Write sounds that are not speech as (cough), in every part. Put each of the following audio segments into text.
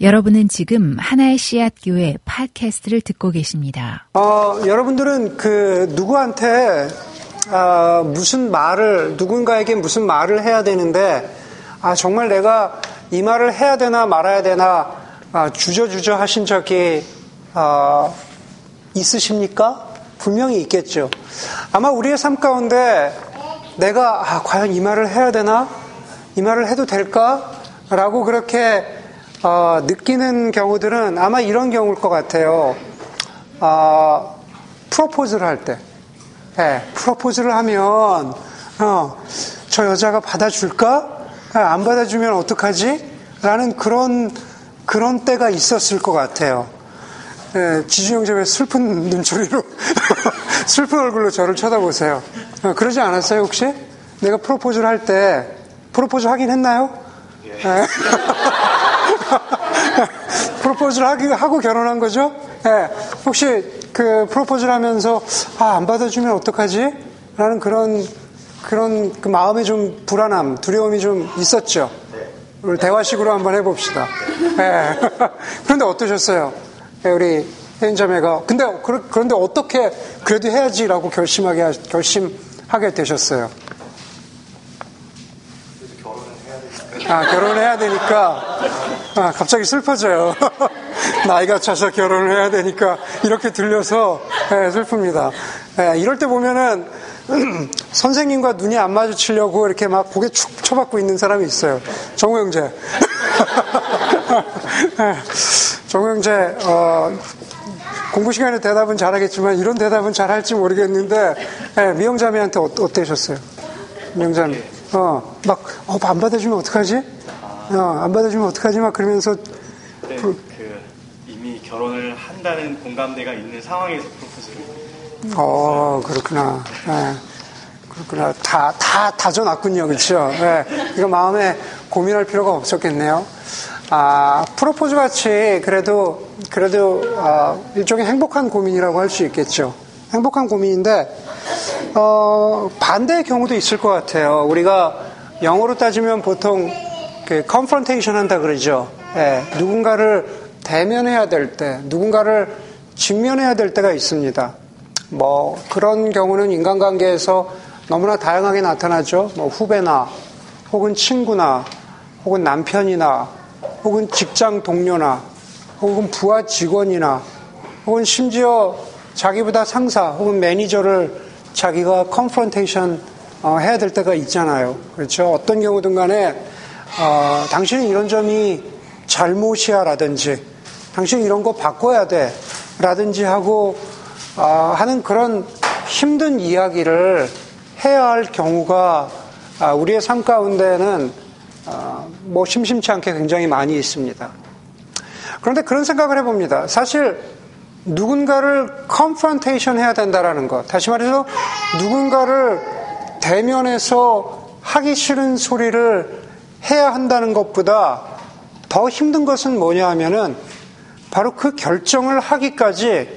여러분은 지금 하나의 씨앗 교회 팟캐스트를 듣고 계십니다. 어, 여러분들은 그 누구한테 아, 무슨 말을 누군가에게 무슨 말을 해야 되는데 아 정말 내가 이 말을 해야 되나 말아야 되나 아, 주저주저 하신 적이 아, 있으십니까? 분명히 있겠죠. 아마 우리의 삶 가운데 내가 아, 과연 이 말을 해야 되나? 이 말을 해도 될까? 라고 그렇게 어, 느끼는 경우들은 아마 이런 경우일 것 같아요. 어, 프로포즈를 할 때. 네, 프로포즈를 하면, 어, 저 여자가 받아줄까? 아, 안 받아주면 어떡하지? 라는 그런, 그런 때가 있었을 것 같아요. 네, 지주 형제 왜 슬픈 눈초리로, (laughs) 슬픈 얼굴로 저를 쳐다보세요. 어, 그러지 않았어요, 혹시? 내가 프로포즈를 할 때, 프로포즈 하긴 했나요? 예. (laughs) 네. (laughs) 프로포즈를 하고 결혼한 거죠? 네. 혹시 그 프로포즈를 하면서 아, 안 받아주면 어떡하지? 라는 그런 그런 그 마음의 좀 불안함, 두려움이 좀 있었죠. 우리 대화식으로 한번 해봅시다. 네. (laughs) 그런데 어떠셨어요? 네, 우리 혜인 자매가 근데 그런데 어떻게 그래도 해야지라고 결심하게 결심하게 되셨어요? 아, 결혼해야 되니까, 아, 갑자기 슬퍼져요. (laughs) 나이가 차서 결혼을 해야 되니까, 이렇게 들려서, 네, 슬픕니다. 네, 이럴 때 보면은, (clears throat) 선생님과 눈이 안 마주치려고 이렇게 막 고개 축 쳐박고 있는 사람이 있어요. 정우 형제. 네, (laughs) 정우 형제, 어, 공부 시간에 대답은 잘하겠지만, 이런 대답은 잘할지 모르겠는데, 네, 미영자매한테 어, 어떠셨어요? 미영자매. 어, 막, 어, 안 받아주면 어떡하지? 어, 안 받아주면 어떡하지? 막 그러면서. 네, 그, 그, 이미 결혼을 한다는 공감대가 있는 상황에서 프로포즈를. 어, 그렇구나. 네. 그렇구나. 다, 다 다져놨군요. 그렇죠? 네. 이거 마음에 고민할 필요가 없었겠네요. 아, 프로포즈 같이 그래도, 그래도, 아, 일종의 행복한 고민이라고 할 수 있겠죠. 행복한 고민인데, 어, 반대의 경우도 있을 것 같아요. 우리가 영어로 따지면 보통 그 confrontation 한다 그러죠. 예, 누군가를 대면해야 될 때, 누군가를 직면해야 될 때가 있습니다. 뭐 그런 경우는 인간관계에서 너무나 다양하게 나타나죠. 뭐 후배나 혹은 친구나 혹은 남편이나 혹은 직장 동료나 혹은 부하 직원이나 혹은 심지어 자기보다 상사 혹은 매니저를 자기가 confrontation 어, 해야 될 때가 있잖아요. 그렇죠. 어떤 경우든 간에 어, 당신은 이런 점이 잘못이야 라든지 당신 이런 거 바꿔야 돼 라든지 하고 어, 하는 그런 힘든 이야기를 해야 할 경우가 아, 우리의 삶 가운데는 어, 뭐 심심치 않게 굉장히 많이 있습니다. 그런데 그런 생각을 해봅니다. 사실 누군가를 컨프런테이션 해야 된다라는 것. 다시 말해서 누군가를 대면해서 하기 싫은 소리를 해야 한다는 것보다 더 힘든 것은 뭐냐 하면은 바로 그 결정을 하기까지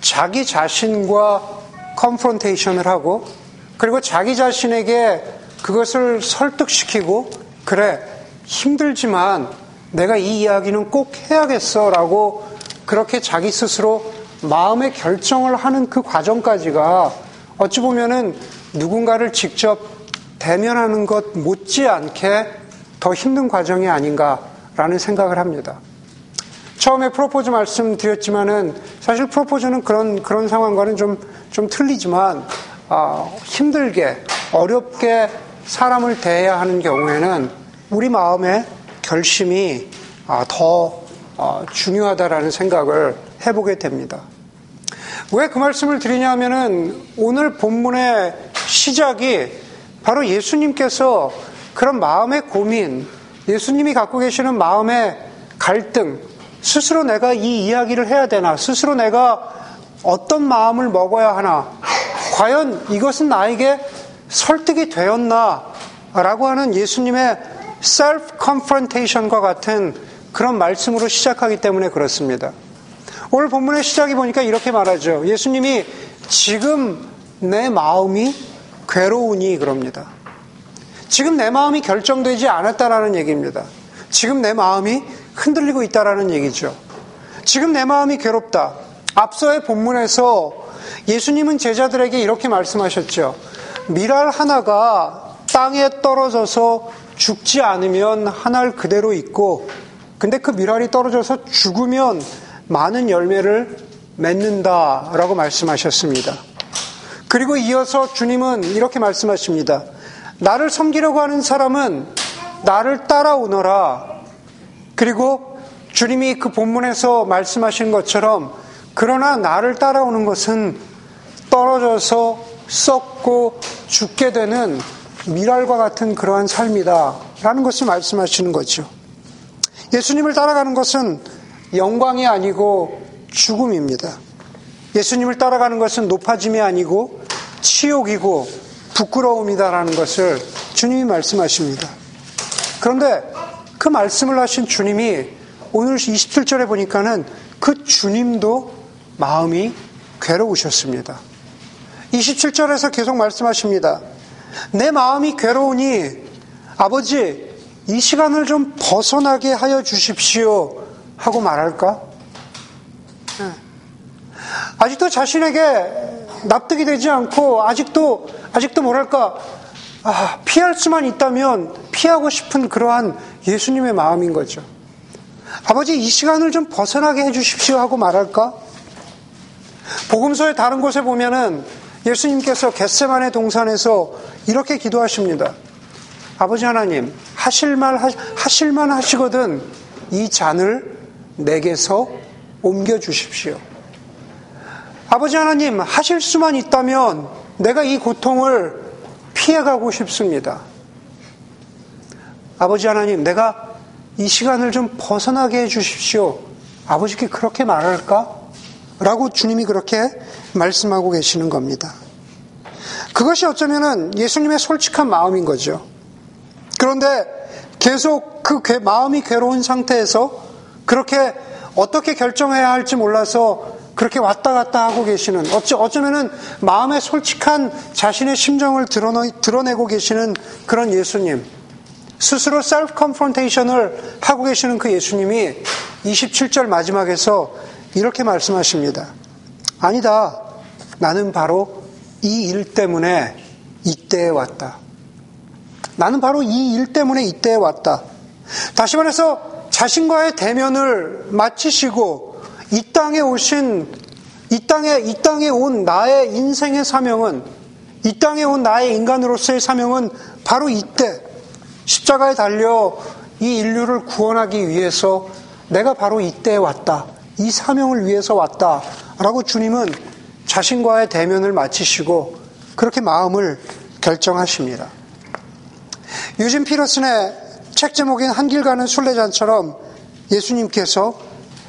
자기 자신과 컨프런테이션을 하고 그리고 자기 자신에게 그것을 설득시키고 그래 힘들지만 내가 이 이야기는 꼭 해야겠어라고 그렇게 자기 스스로 마음의 결정을 하는 그 과정까지가 어찌 보면은 누군가를 직접 대면하는 것 못지않게 더 힘든 과정이 아닌가라는 생각을 합니다. 처음에 프로포즈 말씀드렸지만은 사실 프로포즈는 그런 그런 상황과는 좀 좀 틀리지만 어, 힘들게 어렵게 사람을 대해야 하는 경우에는 우리 마음의 결심이 어, 더 어, 중요하다라는 생각을 해보게 됩니다. 왜 그 말씀을 드리냐면은 오늘 본문의 시작이 바로 예수님께서 그런 마음의 고민, 예수님이 갖고 계시는 마음의 갈등, 스스로 내가 이 이야기를 해야 되나, 스스로 내가 어떤 마음을 먹어야 하나, 과연 이것은 나에게 설득이 되었나, 라고 하는 예수님의 self confrontation과 같은 그런 말씀으로 시작하기 때문에 그렇습니다. 오늘 본문의 시작이 보니까 이렇게 말하죠. 예수님이 지금 내 마음이 괴로우니 그럽니다. 지금 내 마음이 결정되지 않았다라는 얘기입니다. 지금 내 마음이 흔들리고 있다라는 얘기죠. 지금 내 마음이 괴롭다. 앞서의 본문에서 예수님은 제자들에게 이렇게 말씀하셨죠. 미랄 하나가 땅에 떨어져서 죽지 않으면 하나를 그대로 있고, 근데 그 미랄이 떨어져서 죽으면 많은 열매를 맺는다라고 말씀하셨습니다. 그리고 이어서 주님은 이렇게 말씀하십니다. 나를 섬기려고 하는 사람은 나를 따라오너라. 그리고 주님이 그 본문에서 말씀하신 것처럼 그러나 나를 따라오는 것은 떨어져서 썩고 죽게 되는 미랄과 같은 그러한 삶이다. 라는 것을 말씀하시는 거죠. 예수님을 따라가는 것은 영광이 아니고 죽음입니다. 예수님을 따라가는 것은 높아짐이 아니고 치욕이고 부끄러움이다라는 것을 주님이 말씀하십니다. 그런데 그 말씀을 하신 주님이 오늘 27절에 보니까는 그 주님도 마음이 괴로우셨습니다. 27절에서 계속 말씀하십니다. 내 마음이 괴로우니 아버지 이 시간을 좀 벗어나게 하여 주십시오 하고 말할까? 네. 아직도 자신에게 납득이 되지 않고 아직도 아직도 뭐랄까 아, 피할 수만 있다면 피하고 싶은 그러한 예수님의 마음인 거죠. 아버지 이 시간을 좀 벗어나게 해주십시오 하고 말할까? 복음서의 다른 곳에 보면은 예수님께서 겟세만의 동산에서 이렇게 기도하십니다. 아버지 하나님, 하실만, 하실만 하시거든 이 잔을 내게서 옮겨 주십시오. 아버지 하나님, 하실 수만 있다면 내가 이 고통을 피해가고 싶습니다. 아버지 하나님, 내가 이 시간을 좀 벗어나게 해 주십시오. 아버지께 그렇게 말할까? 라고 주님이 그렇게 말씀하고 계시는 겁니다. 그것이 어쩌면은 예수님의 솔직한 마음인 거죠. 그런데 계속 그 마음이 괴로운 상태에서 그렇게 어떻게 결정해야 할지 몰라서 그렇게 왔다 갔다 하고 계시는 어쩌, 어쩌면은 마음의 솔직한 자신의 심정을 드러내, 드러내고 계시는 그런 예수님 스스로 self confrontation을 하고 계시는 그 예수님이 27절 마지막에서 이렇게 말씀하십니다. 아니다. 나는 바로 이 일 때문에 이때에 왔다. 나는 바로 이 일 때문에 이때에 왔다. 다시 말해서 자신과의 대면을 마치시고 이 땅에 오신 이 땅에 이 땅에 온 나의 인생의 사명은 이 땅에 온 나의 인간으로서의 사명은 바로 이때 십자가에 달려 이 인류를 구원하기 위해서 내가 바로 이때에 왔다. 이 사명을 위해서 왔다. 라고 주님은 자신과의 대면을 마치시고 그렇게 마음을 결정하십니다. 유진 피러슨의 책 제목인 한 길 가는 순례자처럼 예수님께서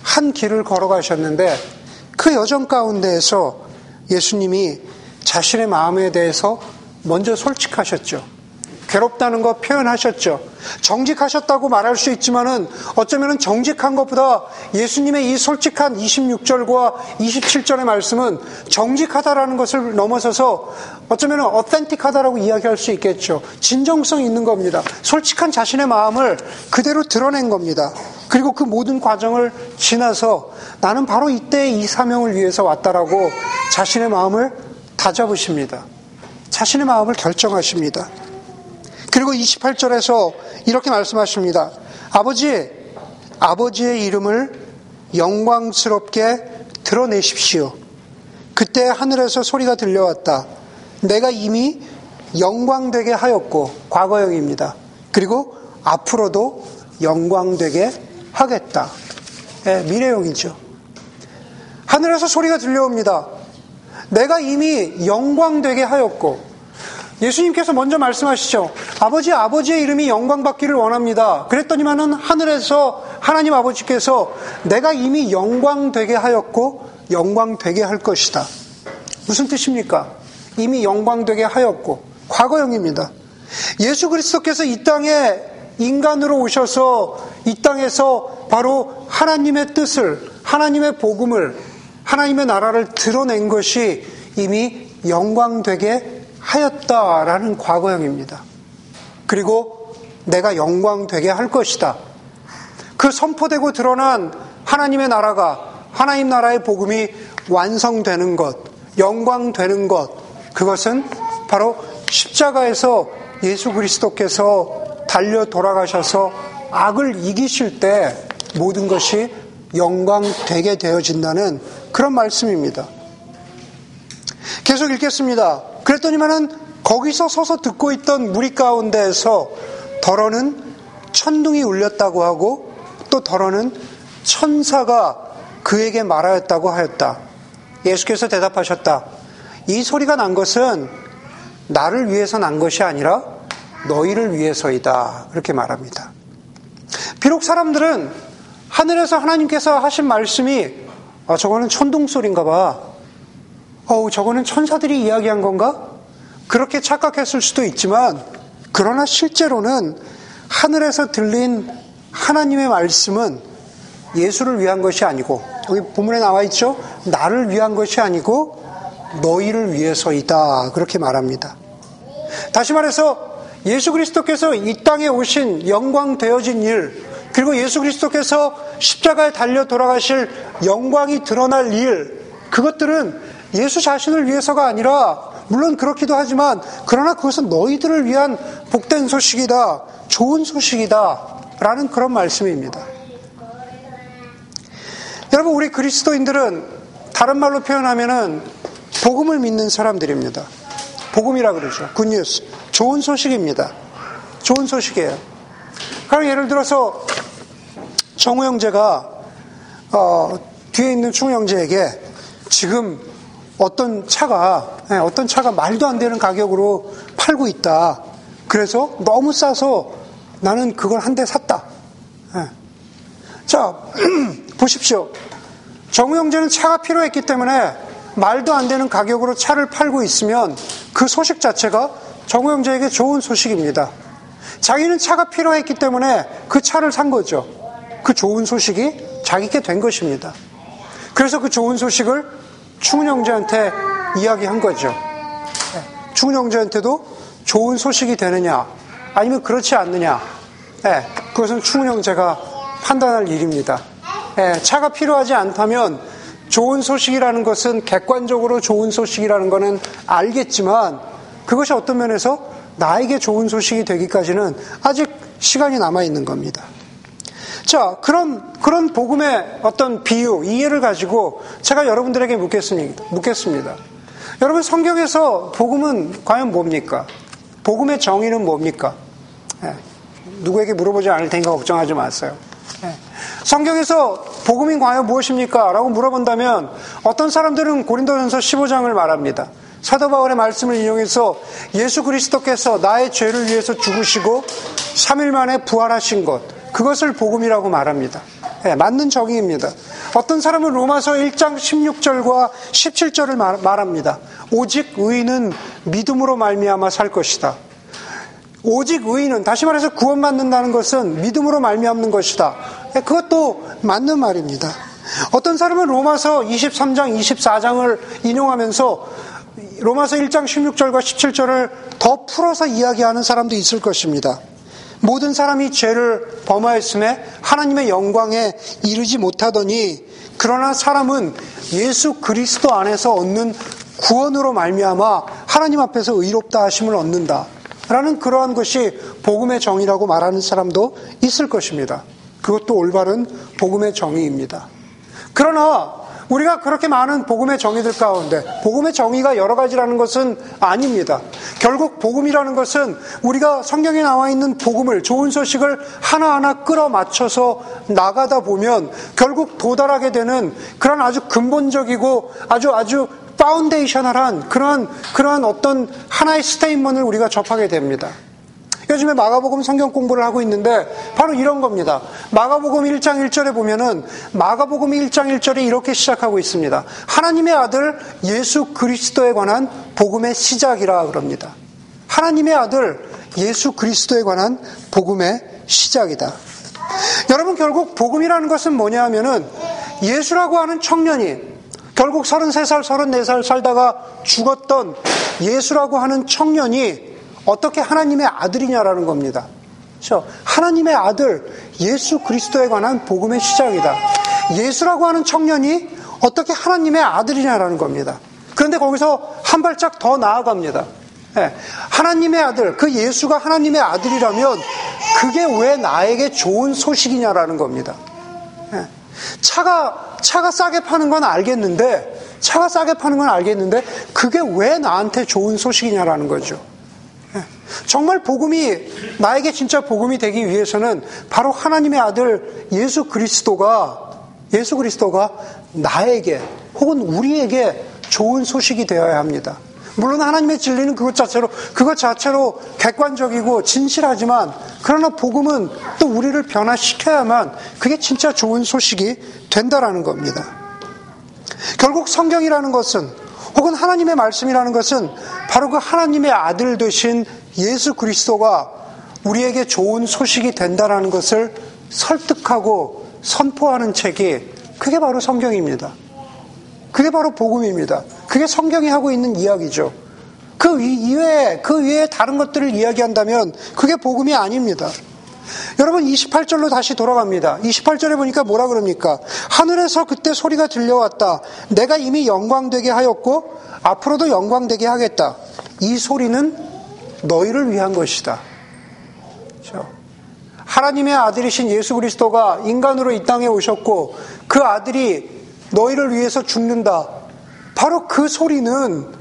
한 길을 걸어가셨는데 그 여정 가운데에서 예수님이 자신의 마음에 대해서 먼저 솔직하셨죠. 괴롭다는 거 표현하셨죠. 정직하셨다고 말할 수 있지만은 어쩌면은 정직한 것보다 예수님의 이 솔직한 26절과 27절의 말씀은 정직하다라는 것을 넘어서서 어쩌면은 어센틱하다라고 이야기할 수 있겠죠. 진정성 있는 겁니다. 솔직한 자신의 마음을 그대로 드러낸 겁니다. 그리고 그 모든 과정을 지나서 나는 바로 이때 이 사명을 위해서 왔다라고 자신의 마음을 다잡으십니다. 자신의 마음을 결정하십니다. 그리고 28절에서 이렇게 말씀하십니다. 아버지, 아버지의 이름을 영광스럽게 드러내십시오. 그때 하늘에서 소리가 들려왔다. 내가 이미 영광되게 하였고, 과거형입니다. 그리고 앞으로도 영광되게 하겠다. 네, 미래형이죠. 하늘에서 소리가 들려옵니다. 내가 이미 영광되게 하였고, 예수님께서 먼저 말씀하시죠. 아버지, 아버지의 이름이 영광받기를 원합니다. 그랬더니만은 하늘에서 하나님 아버지께서 내가 이미 영광되게 하였고 영광되게 할 것이다. 무슨 뜻입니까? 이미 영광되게 하였고 과거형입니다. 예수 그리스도께서 이 땅에 인간으로 오셔서 이 땅에서 바로 하나님의 뜻을 하나님의 복음을 하나님의 나라를 드러낸 것이 이미 영광되게 하였다라는 과거형입니다. 그리고 내가 영광되게 할 것이다. 그그 선포되고 드러난 하나님의 나라가 하나님 나라의 복음이 완성되는 것, 영광되는 것, 그것은 바로 십자가에서 예수 그리스도께서 달려 돌아가셔서 악을 이기실 때 모든 것이 영광되게 되어진다는 그런 말씀입니다. 계속 읽겠습니다. 그랬더니만은 거기서 서서 듣고 있던 무리 가운데에서 덜어는 천둥이 울렸다고 하고 또 덜어는 천사가 그에게 말하였다고 하였다. 예수께서 대답하셨다. 이 소리가 난 것은 나를 위해서 난 것이 아니라 너희를 위해서이다. 그렇게 말합니다. 비록 사람들은 하늘에서 하나님께서 하신 말씀이 아, 저거는 천둥 소리인가 봐. 어우, 저거는 천사들이 이야기한 건가? 그렇게 착각했을 수도 있지만, 그러나 실제로는 하늘에서 들린 하나님의 말씀은 예수를 위한 것이 아니고, 여기 본문에 나와 있죠? 나를 위한 것이 아니고, 너희를 위해서이다. 그렇게 말합니다. 다시 말해서, 예수 그리스도께서 이 땅에 오신 영광 되어진 일, 그리고 예수 그리스도께서 십자가에 달려 돌아가실 영광이 드러날 일, 그것들은 예수 자신을 위해서가 아니라 물론 그렇기도 하지만 그러나 그것은 너희들을 위한 복된 소식이다. 좋은 소식이다. 라는 그런 말씀입니다. 여러분 우리 그리스도인들은 다른 말로 표현하면은 복음을 믿는 사람들입니다. 복음이라 그러죠. 굿뉴스. 좋은 소식입니다. 좋은 소식이에요. 그럼 예를 들어서 정우 형제가 어, 뒤에 있는 충우 형제에게 지금 어떤 차가 네, 어떤 차가 말도 안 되는 가격으로 팔고 있다. 그래서 너무 싸서 나는 그걸 한 대 샀다. 네. 자 (clears throat) 보십시오. 정우 형제는 차가 필요했기 때문에 말도 안 되는 가격으로 차를 팔고 있으면 그 소식 자체가 정우 형제에게 좋은 소식입니다. 자기는 차가 필요했기 때문에 그 차를 산 거죠. 그 좋은 소식이 자기께 된 것입니다. 그래서 그 좋은 소식을 충은 형제한테 이야기한 거죠. 충은 형제한테도 좋은 소식이 되느냐, 아니면 그렇지 않느냐, 네, 그것은 충은 형제가 판단할 일입니다. 네, 차가 필요하지 않다면 좋은 소식이라는 것은 객관적으로 좋은 소식이라는 것은 알겠지만 그것이 어떤 면에서 나에게 좋은 소식이 되기까지는 아직 시간이 남아 있는 겁니다. 자, 그런, 그런 복음의 어떤 비유, 이해를 가지고 제가 여러분들에게 묻겠습니다. 묻겠습니다. 여러분, 성경에서 복음은 과연 뭡니까? 복음의 정의는 뭡니까? 네. 누구에게 물어보지 않을 테니까 걱정하지 마세요. 네. 성경에서 복음이 과연 무엇입니까? 라고 물어본다면 어떤 사람들은 고린도전서 15장을 말합니다. 사도 바울의 말씀을 인용해서 예수 그리스도께서 나의 죄를 위해서 죽으시고 3일 만에 부활하신 것, 그것을 복음이라고 말합니다. 네, 맞는 정의입니다. 어떤 사람은 로마서 1장 16절과 17절을 말, 합니다 오직 의인은 믿음으로 말미암아 살 것이다. 오직 의인은 다시 말해서 구원받는다는 것은 믿음으로 말미암는 것이다. 네, 그것도 맞는 말입니다. 어떤 사람은 로마서 23장, 24장을 인용하면서 로마서 1장 16절과 17절을 더 풀어서 이야기하는 사람도 있을 것입니다. 모든 사람이 죄를 범하였음에 하나님의 영광에 이르지 못하더니 그러나 사람은 예수 그리스도 안에서 얻는 구원으로 말미암아 하나님 앞에서 의롭다 하심을 얻는다. 라는 그러한 것이 복음의 정의라고 말하는 사람도 있을 것입니다. 그것도 올바른 복음의 정의입니다. 그러나 우리가 그렇게 많은 복음의 정의들 가운데 복음의 정의가 여러 가지라는 것은 아닙니다. 결국 복음이라는 것은 우리가 성경에 나와 있는 복음을 좋은 소식을 하나하나 끌어맞춰서 나가다 보면 결국 도달하게 되는 그런 아주 근본적이고 아주 아주 파운데이셔널한 그러한 그러한 어떤 하나의 스테인먼을 우리가 접하게 됩니다. 요즘에 마가복음 성경 공부를 하고 있는데 바로 이런 겁니다. 마가복음 1장 1절에 보면은 마가복음 1장 1절에 이렇게 시작하고 있습니다. 하나님의 아들 예수 그리스도에 관한 복음의 시작이라 그럽니다. 하나님의 아들 예수 그리스도에 관한 복음의 시작이다. 여러분 결국 복음이라는 것은 뭐냐 하면은 예수라고 하는 청년이 결국 33살, 34살 살다가 죽었던 예수라고 하는 청년이 어떻게 하나님의 아들이냐라는 겁니다. 그렇죠? 하나님의 아들 예수 그리스도에 관한 복음의 시작이다. 예수라고 하는 청년이 어떻게 하나님의 아들이냐라는 겁니다. 그런데 거기서 한 발짝 더 나아갑니다. 네. 하나님의 아들, 그 예수가 하나님의 아들이라면 그게 왜 나에게 좋은 소식이냐라는 겁니다. 네. 차가, 차가 싸게 파는 건 알겠는데, 차가 싸게 파는 건 알겠는데, 그게 왜 나한테 좋은 소식이냐라는 거죠. 네. 정말 복음이, 나에게 진짜 복음이 되기 위해서는 바로 하나님의 아들 예수 그리스도가, 예수 그리스도가 나에게 혹은 우리에게 좋은 소식이 되어야 합니다. 물론 하나님의 진리는 그것 자체로 그것 자체로 객관적이고 진실하지만 그러나 복음은 또 우리를 변화시켜야만 그게 진짜 좋은 소식이 된다라는 겁니다. 결국 성경이라는 것은 혹은 하나님의 말씀이라는 것은 바로 그 하나님의 아들 되신 예수 그리스도가 우리에게 좋은 소식이 된다라는 것을 설득하고 선포하는 책이 그게 바로 성경입니다. 그게 바로 복음입니다. 그게 성경이 하고 있는 이야기죠. 그 이외에, 그 위에 다른 것들을 이야기한다면 그게 복음이 아닙니다. 여러분 28절로 다시 돌아갑니다. 28절에 보니까 뭐라 그럽니까? 하늘에서 그때 소리가 들려왔다. 내가 이미 영광되게 하였고 앞으로도 영광되게 하겠다. 이 소리는 너희를 위한 것이다. 그렇죠? 하나님의 아들이신 예수 그리스도가 인간으로 이 땅에 오셨고 그 아들이 너희를 위해서 죽는다. 바로 그 소리는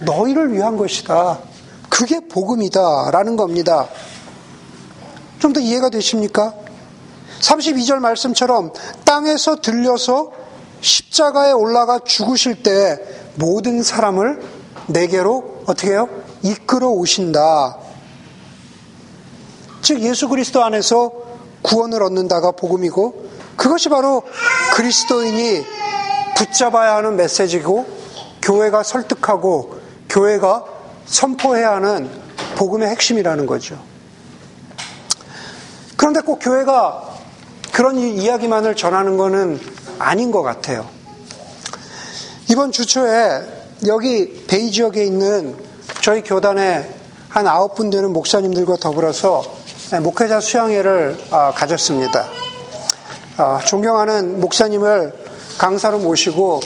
너희를 위한 것이다. 그게 복음이다. 라는 겁니다. 좀 더 이해가 되십니까? 32절 말씀처럼 땅에서 들려서 십자가에 올라가 죽으실 때 모든 사람을 내게로 어떻게 해요? 이끌어 오신다. 즉 예수 그리스도 안에서 구원을 얻는다가 복음이고 그것이 바로 그리스도인이 붙잡아야 하는 메시지고 교회가 설득하고 교회가 선포해야 하는 복음의 핵심이라는 거죠. 그런데 꼭 교회가 그런 이야기만을 전하는 것은 아닌 것 같아요. 이번 주 초에 여기 베이 지역에 있는 저희 교단의 한 아홉 분 되는 목사님들과 더불어서 목회자 수양회를 아, 가졌습니다. 아, 존경하는 목사님을 강사로 모시고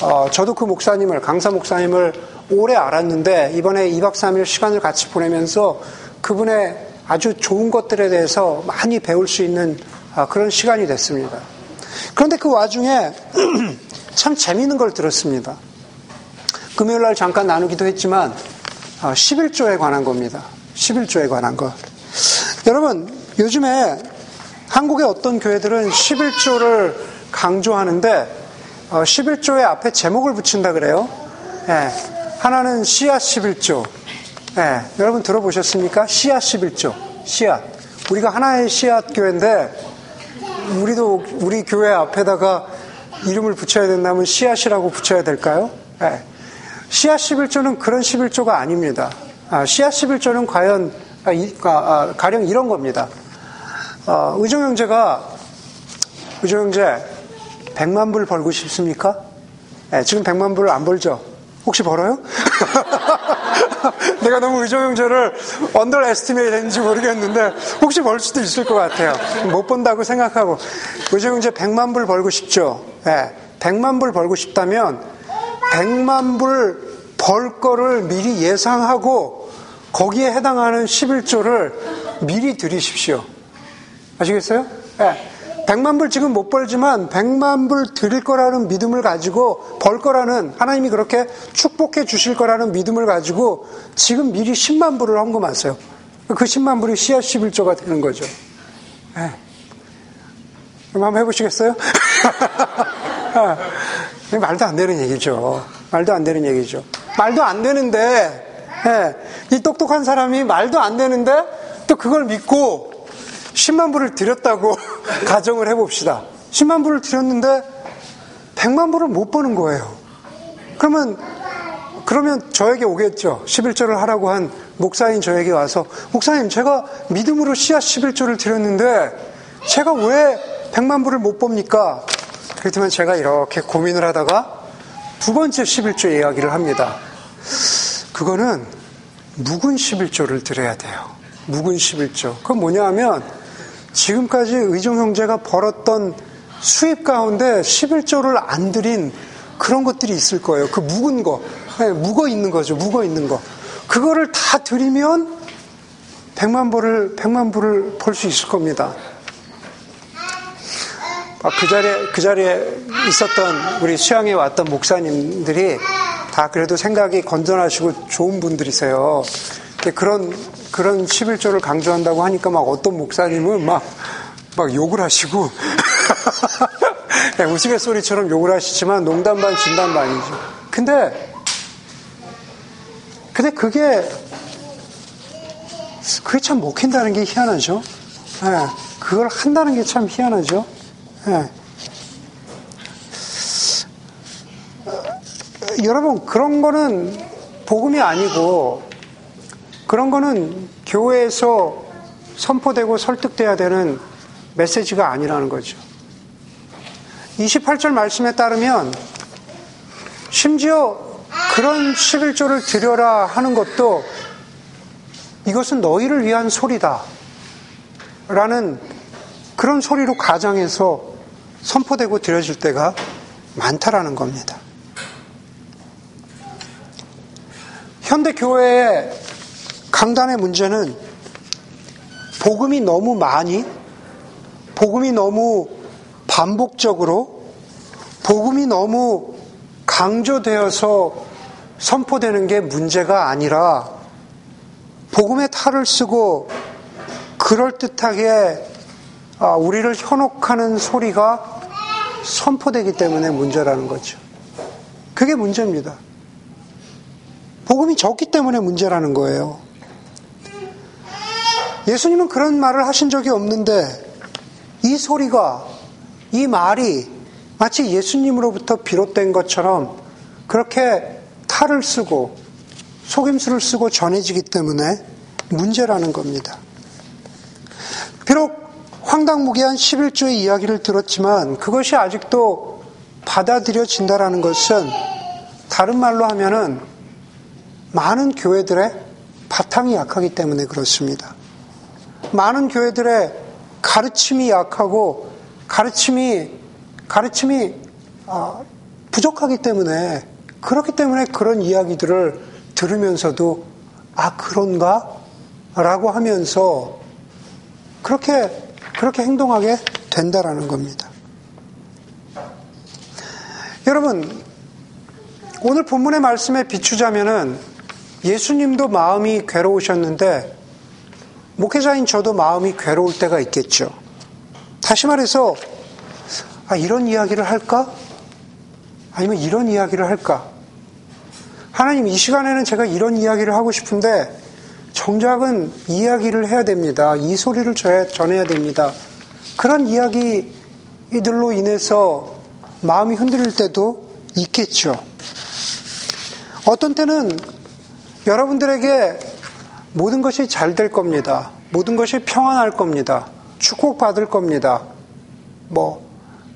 어, 저도 그 목사님을 강사 목사님을 오래 알았는데 이번에 2박 3일 시간을 같이 보내면서 그분의 아주 좋은 것들에 대해서 많이 배울 수 있는 아, 그런 시간이 됐습니다. 그런데 그 와중에 (clears throat) 참 재미있는 걸 들었습니다. 금요일 날 잠깐 나누기도 했지만 11조에 아, 관한 겁니다. 11조에 관한 것. 여러분, 요즘에 한국의 어떤 교회들은 11조를 강조하는데 11조의 어, 앞에 제목을 붙인다 그래요. 예, 하나는 씨앗 11조. 예, 여러분 들어보셨습니까? 씨앗 11조. 씨앗. 우리가 하나의 씨앗 교회인데 우리도 우리 교회 앞에다가 이름을 붙여야 된다면 씨앗이라고 붙여야 될까요? 예. 씨앗 11조는 그런 11조가 아닙니다. 아, 씨앗 11조는 과연 아, 이, 아, 가령 이런 겁니다. 어, 의정 형제가 의정 형제 100만 불 벌고 싶습니까? 네, 지금 100만 불 안 벌죠? 혹시 벌어요? (laughs) (laughs) 내가 너무 의정 형제를 underestimate 했는지 모르겠는데 혹시 벌 수도 있을 것 같아요. 못 본다고 생각하고 의정 형제 100만 불 벌고 싶죠? 네, 100만 불 벌고 싶다면 100만 불 벌 거를 미리 예상하고 거기에 해당하는 11조를 미리 드리십시오. 아시겠어요? 네. 100만 불 지금 못 벌지만 100만 불 드릴 거라는 믿음을 가지고 벌 거라는 하나님이 그렇게 축복해 주실 거라는 믿음을 가지고 지금 미리 10만 불을 헌금하세요. 그 10만 불이 씨앗 11조가 되는 거죠. 네. 한번 해보시겠어요? (laughs) 말도 안 되는 얘기죠. 말도 안 되는 얘기죠. 말도 안 되는데, 네. 이 똑똑한 사람이 말도 안 되는데 또 그걸 믿고 10만 불을 드렸다고 가정을 해봅시다. 10만 불을 드렸는데 100만 불을 못 버는 거예요. 그러면 그러면 저에게 오겠죠. 11조를 하라고 한 목사인 저에게 와서 목사님 제가 믿음으로 씨앗 11조를 드렸는데 제가 왜 100만 불을 못 봅니까? 그렇지만 제가 이렇게 고민을 하다가 두 번째 11조 이야기를 합니다. 그거는 묵은 11조를 드려야 돼요. 묵은 11조. 그건 뭐냐 하면 지금까지 의종 형제가 벌었던 수입 가운데 11조를 안 들인 그런 것들이 있을 거예요. 그 묵은 거. 네, 묵어 있는 거죠. 묵어 있는 거. 그거를 다 드리면 100만 불을, 100만 불을 벌 수 있을 겁니다. 아, 그 자리에, 그 자리에 있었던 우리 수양에 왔던 목사님들이 다 그래도 생각이 건전하시고 좋은 분들이세요. 그런, 그런 11조를 강조한다고 하니까 막 어떤 목사님은 막, 막 욕을 하시고, 네, (laughs) 우스갯소리처럼 욕을 하시지만 농담 반, 진담 반이죠. 근데, 근데 그게, 그게 참 먹힌다는 게 희한하죠. 네, 그걸 한다는 게 참 희한하죠. 네. 여러분, 그런 거는 복음이 아니고, 그런 거는 교회에서 선포되고 설득돼야 되는 메시지가 아니라는 거죠. 28절 말씀에 따르면, 심지어 그런 11조를 드려라 하는 것도 이것은 너희를 위한 소리다. 라는 그런 소리로 가정에서 선포되고 드려질 때가 많다라는 겁니다. 현대 교회의 강단의 문제는 복음이 너무 많이, 복음이 너무 반복적으로, 복음이 너무 강조되어서 선포되는 게 문제가 아니라 복음의 탈을 쓰고 그럴듯하게 아, 우리를 현혹하는 소리가 선포되기 때문에 문제라는 거죠. 그게 문제입니다. 복음이 적기 때문에 문제라는 거예요. 예수님은 그런 말을 하신 적이 없는데 이 소리가, 이 말이 마치 예수님으로부터 비롯된 것처럼 그렇게 탈을 쓰고 속임수를 쓰고 전해지기 때문에 문제라는 겁니다. 비록 황당무계한 11조의 이야기를 들었지만 그것이 아직도 받아들여진다라는 것은 다른 말로 하면은 많은 교회들의 바탕이 약하기 때문에 그렇습니다. 많은 교회들의 가르침이 약하고 가르침이 가르침이 아, 부족하기 때문에 그렇기 때문에 그런 이야기들을 들으면서도 아 그런가? 라고 하면서 그렇게 그렇게 행동하게 된다라는 겁니다. 여러분 오늘 본문의 말씀에 비추자면은 예수님도 마음이 괴로우셨는데 목회자인 저도 마음이 괴로울 때가 있겠죠. 다시 말해서 아, 이런 이야기를 할까? 아니면 이런 이야기를 할까? 하나님 이 시간에는 제가 이런 이야기를 하고 싶은데 정작은 이야기를 해야 됩니다. 이 소리를 전해야 됩니다. 그런 이야기들로 인해서 마음이 흔들릴 때도 있겠죠. 어떤 때는 여러분들에게 모든 것이 잘 될 겁니다. 모든 것이 평안할 겁니다. 축복받을 겁니다. 뭐,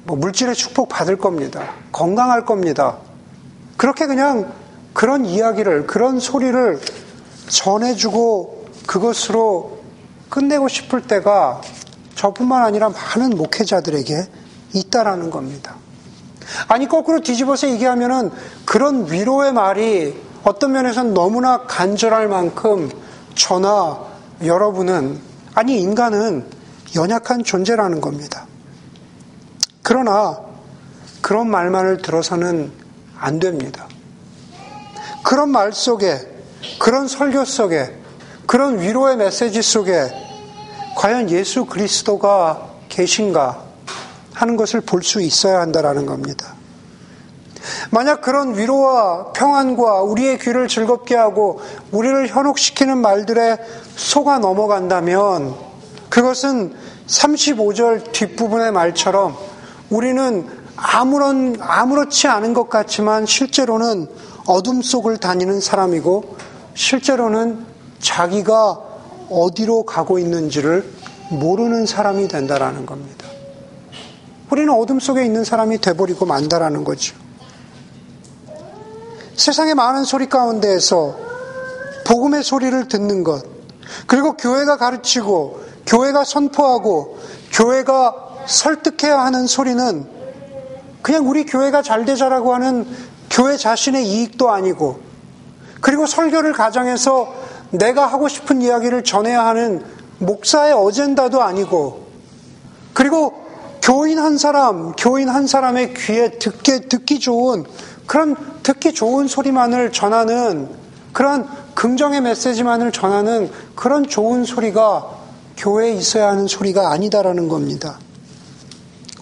뭐 물질의 축복 받을 겁니다. 건강할 겁니다. 그렇게 그냥 그런 이야기를, 그런 소리를 전해주고 그것으로 끝내고 싶을 때가 저뿐만 아니라 많은 목회자들에게 있다라는 겁니다. 아니, 거꾸로 뒤집어서 얘기하면은 그런 위로의 말이 어떤 면에서는 너무나 간절할 만큼 저나 여러분은, 아니, 인간은 연약한 존재라는 겁니다. 그러나 그런 말만을 들어서는 안 됩니다. 그런 말 속에, 그런 설교 속에, 그런 위로의 메시지 속에 과연 예수 그리스도가 계신가 하는 것을 볼 수 있어야 한다라는 겁니다. 만약 그런 위로와 평안과 우리의 귀를 즐겁게 하고 우리를 현혹시키는 말들에 속아 넘어간다면 그것은 35절 뒷부분의 말처럼 우리는 아무런, 아무렇지 않은 것 같지만 실제로는 어둠 속을 다니는 사람이고 실제로는 자기가 어디로 가고 있는지를 모르는 사람이 된다라는 겁니다. 우리는 어둠 속에 있는 사람이 돼버리고 만다라는 거죠. 세상의 많은 소리 가운데에서 복음의 소리를 듣는 것, 그리고 교회가 가르치고 교회가 선포하고 교회가 설득해야 하는 소리는 그냥 우리 교회가 잘 되자라고 하는 교회 자신의 이익도 아니고 그리고 설교를 가정해서 내가 하고 싶은 이야기를 전해야 하는 목사의 어젠다도 아니고 그리고 교인 한 사람, 교인 한 사람의 귀에 듣기, 듣기 좋은 그런 듣기 좋은 소리만을 전하는 그런 긍정의 메시지만을 전하는 그런 좋은 소리가 교회에 있어야 하는 소리가 아니다라는 겁니다.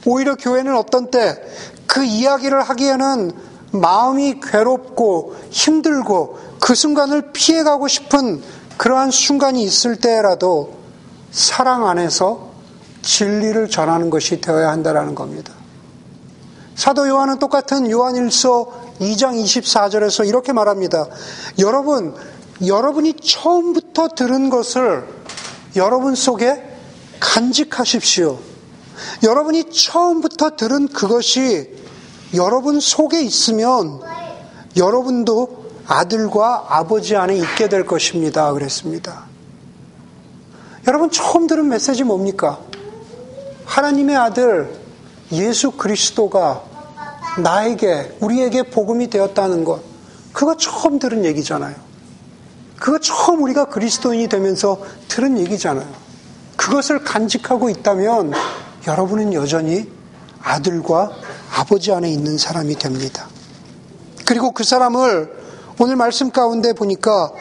오히려 교회는 어떤 때 그 이야기를 하기에는 마음이 괴롭고 힘들고 그 순간을 피해가고 싶은 그러한 순간이 있을 때라도 사랑 안에서 진리를 전하는 것이 되어야 한다라는 겁니다. 사도 요한은 똑같은 요한일서 2장 24절에서 이렇게 말합니다. 여러분, 여러분이 처음부터 들은 것을 여러분 속에 간직하십시오. 여러분이 처음부터 들은 그것이 여러분 속에 있으면 여러분도 아들과 아버지 안에 있게 될 것입니다. 그랬습니다. 여러분 처음 들은 메시지 뭡니까? 하나님의 아들 예수 그리스도가 나에게, 우리에게 복음이 되었다는 것. 그거 처음 들은 얘기잖아요. 그거 처음 우리가 그리스도인이 되면서 들은 얘기잖아요. 그것을 간직하고 있다면 여러분은 여전히 아들과 아버지 안에 있는 사람이 됩니다. 그리고 그 사람을 오늘 말씀 가운데 보니까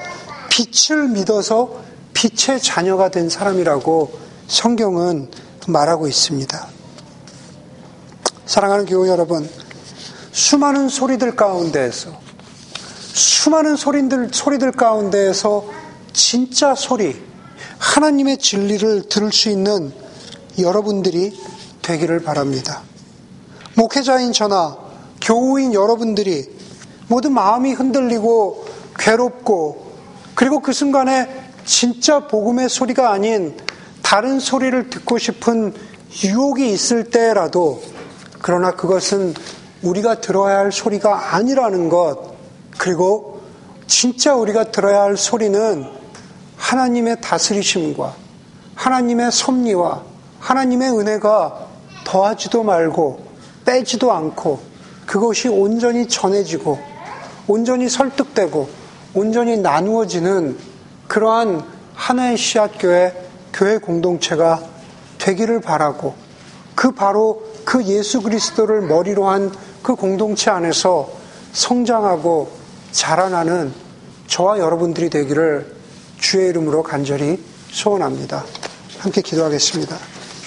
빛을 믿어서 빛의 자녀가 된 사람이라고 성경은 말하고 있습니다. 사랑하는 교우 여러분, 수많은 소리들 가운데에서 수많은 소리들, 소리들 가운데에서 진짜 소리, 하나님의 진리를 들을 수 있는 여러분들이 되기를 바랍니다. 목회자인 저나 교우인 여러분들이 모두 마음이 흔들리고 괴롭고 그리고 그 순간에 진짜 복음의 소리가 아닌 다른 소리를 듣고 싶은 유혹이 있을 때라도 그러나 그것은 우리가 들어야 할 소리가 아니라는 것 그리고 진짜 우리가 들어야 할 소리는 하나님의 다스리심과 하나님의 섭리와 하나님의 은혜가 더하지도 말고 빼지도 않고 그것이 온전히 전해지고 온전히 설득되고 온전히 나누어지는 그러한 하나의 씨앗교회 교회 공동체가 되기를 바라고 그 바로 그 예수 그리스도를 머리로 한 그 공동체 안에서 성장하고 자라나는 저와 여러분들이 되기를 주의 이름으로 간절히 소원합니다. 함께 기도하겠습니다.